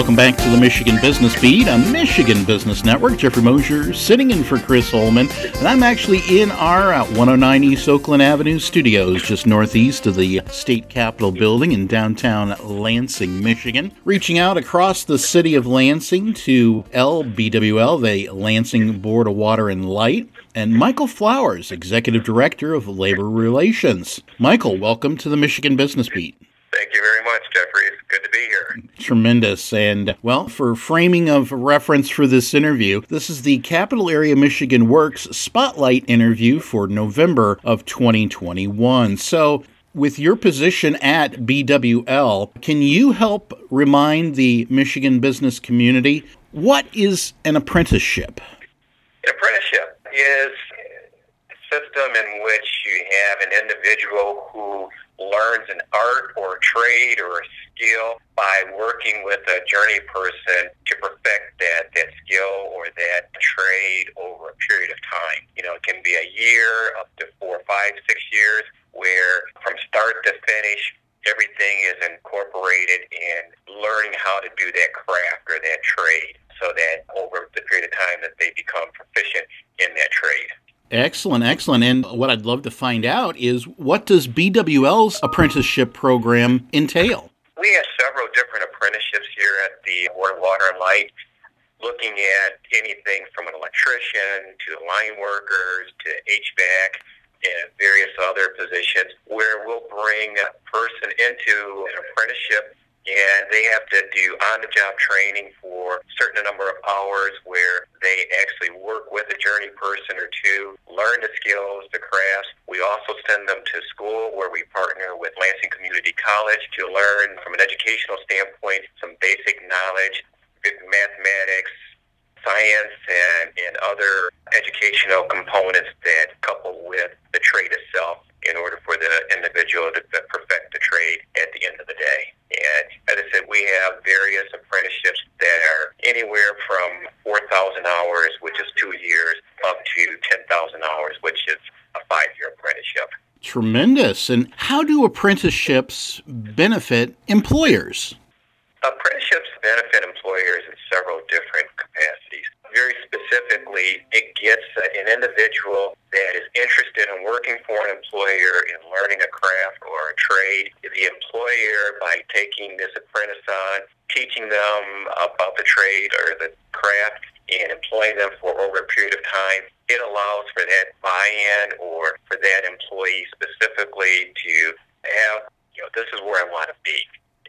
Welcome back to the Michigan Business Beat on Michigan Business Network. Jeffrey Mosier sitting in for Chris Holman, and I'm actually in our uh, 109 East Oakland Avenue studios, just northeast of the State Capitol building in downtown Lansing, Michigan. Reaching out across the city of Lansing to LBWL, the Lansing Board of Water and Light, and Michael Flowers, Executive Director of Labor Relations. Michael, welcome to the Michigan Business Beat. Thank you very much, Jeffrey. It's good to be here. Tremendous. And, well, for framing of reference for this interview, this is the Capital Area Michigan Works Spotlight interview for November of 2021. So, with your position at BWL, can you help remind the Michigan business community what is an apprenticeship? An apprenticeship is a system in which you have an individual who learns an art or a trade or a skill by working with a journey person to perfect that, that skill or that trade over a period of time. You know, it can be a year, up to four, five, six years, where from start to finish, everything is incorporated in learning how to do that craft or that trade so that over the period of time that they become proficient in that trade. Excellent, excellent. And what I'd love to find out is what does BWL's apprenticeship program entail? We have several different apprenticeships here at the Board of Water and Light, looking at anything from an electrician to line workers to HVAC and various other positions where we'll bring a person into an apprenticeship and they have to do on-the-job training for a certain number of hours where they actually work with a journey person or two, learn the skills, the crafts. We also send them to school where we partner with Lansing Community College to learn from an educational standpoint some basic knowledge, mathematics, science, and, and other educational components that couple with the trade itself in order for the individual to perfect the trade at the end of the day. And as I said, we have various apprenticeships that are anywhere from 4,000 hours, which is two years, up to 10,000 hours, which is a five year apprenticeship. Tremendous. And how do apprenticeships benefit employers? Apprenticeships benefit employers in several different capacities very specifically, it gets an individual that is interested in working for an employer in learning a craft or a trade. The employer, by taking this apprentice on, teaching them about the trade or the craft, and employing them for over a period of time, it allows for that buy-in or for that employee specifically to have, you know, this is where I want to be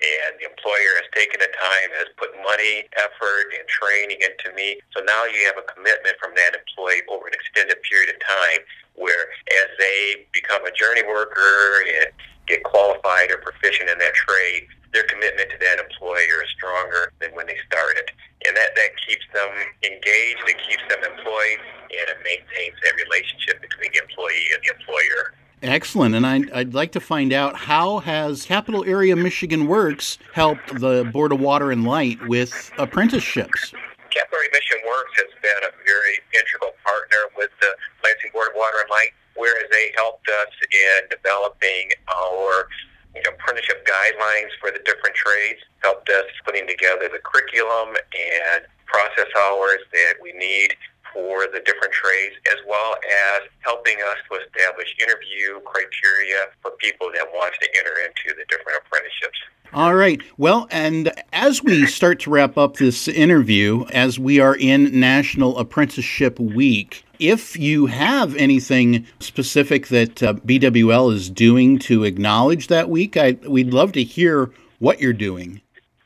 and the employer has taken the time, has put money, effort, and training into me. So now you have a commitment from that employee over an extended period of time where as they become a journey worker and get qualified or proficient in that trade, their commitment to that employer is stronger than when they started. And that, that keeps them engaged, it keeps them employed, and it maintains that relationship between the employee and the employer. Excellent. And I'd, I'd, like to find out how has Capital Area Michigan Works helped the Board of Water and Light with apprenticeships? Capital Area Michigan Works has been a very integral partner with the Lansing Board of Water and Light, whereas they helped us in developing our apprenticeship guidelines for the different trades, helped us putting together the curriculum and process hours that we need for the different trades, as well as helping us to establish interview criteria for people that want to enter into the different apprenticeships. All right. Well, and as we start to wrap up this interview, as we are in National Apprenticeship Week, if you have anything specific that uh, BWL is doing to acknowledge that week, I, we'd love to hear what you're doing.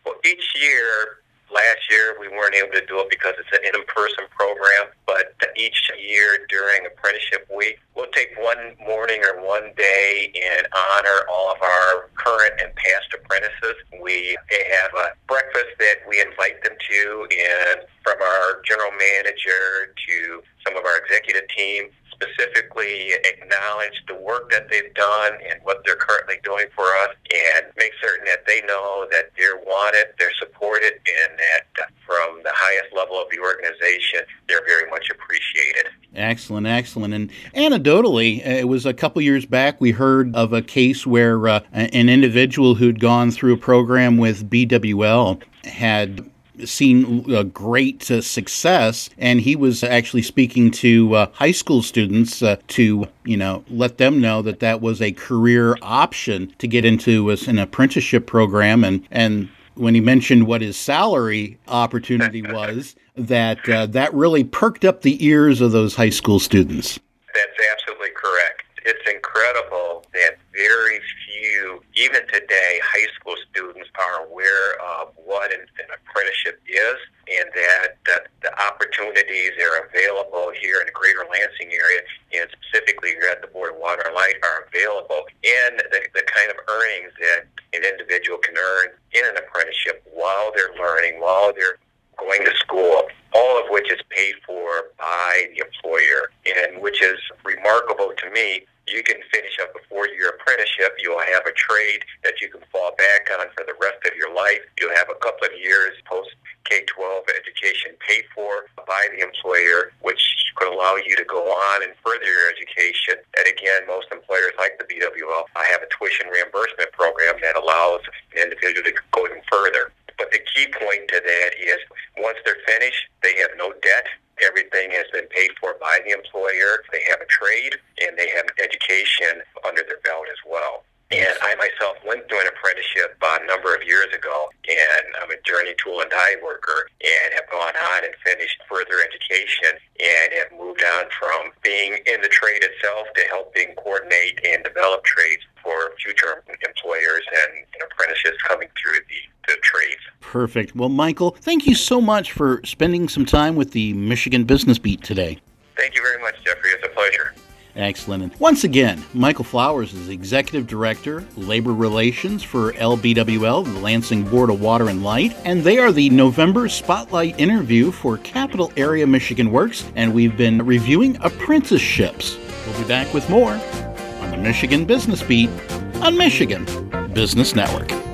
Well, each year, Last year, we weren't able to do it because it's an in-person program, but each year during apprenticeship week, we'll take one morning or one day and honor all of our current and past apprentices. We have a breakfast that we invite them to, and from our general manager to some of our executive team, specifically acknowledge the work that they've done and what they're currently doing for us and make certain that they know that they're wanted, they're supported, and that from the highest level of the organization, they're very much appreciated. Excellent, excellent. And anecdotally, uh, it was a couple years back we heard of a case where uh, an individual who'd gone through a program with BWL had seen a great uh, success, and he was actually speaking to uh, high school students uh, to, you know, let them know that that was a career option to get into an apprenticeship program, and and when he mentioned what his salary opportunity was, that uh, that really perked up the ears of those high school students. That's absolutely correct. It's incredible that very few, even today, high school students are aware of what an, an apprenticeship is and that, that the opportunities that are available here in the greater Lansing area and specifically here at the Board of Water and Light are available and the, the kind of earnings that an individual can earn in an apprenticeship while they're learning, while they're going to school, all of which is paid for by the employer, and which is remarkable to me you can finish up a four-year apprenticeship. You'll have a trade that you can fall back on for the rest of your life. You'll have a couple of years post K-12 education paid for by the employer, which could allow you to go on and further your education. And again, most employers like the BWL I have a tuition reimbursement program that allows an individual to go even further. But the key point to that is once they're finished, they have no debt Everything has been paid for by the employer. They have a trade and they have education under their belt as well. And I myself went through an apprenticeship a number of years ago, and I'm a journey tool and die worker, and have gone on and finished further education, and have moved on from being in the trade itself to helping coordinate and develop trades for future employers and, apprentices coming through the the trades. Perfect. Well, Michael, thank you so much for spending some time with the Michigan Business Beat today. Thank you very much, Jeffrey. It's a pleasure. Excellent. And once again, Michael Flowers is Executive Director, Labor Relations for LBWL, the Lansing Board of Water and Light, and they are the November Spotlight interview for Capital Area Michigan Works, and we've been reviewing apprenticeships. We'll be back with more on the Michigan Business Beat on Michigan Business Network.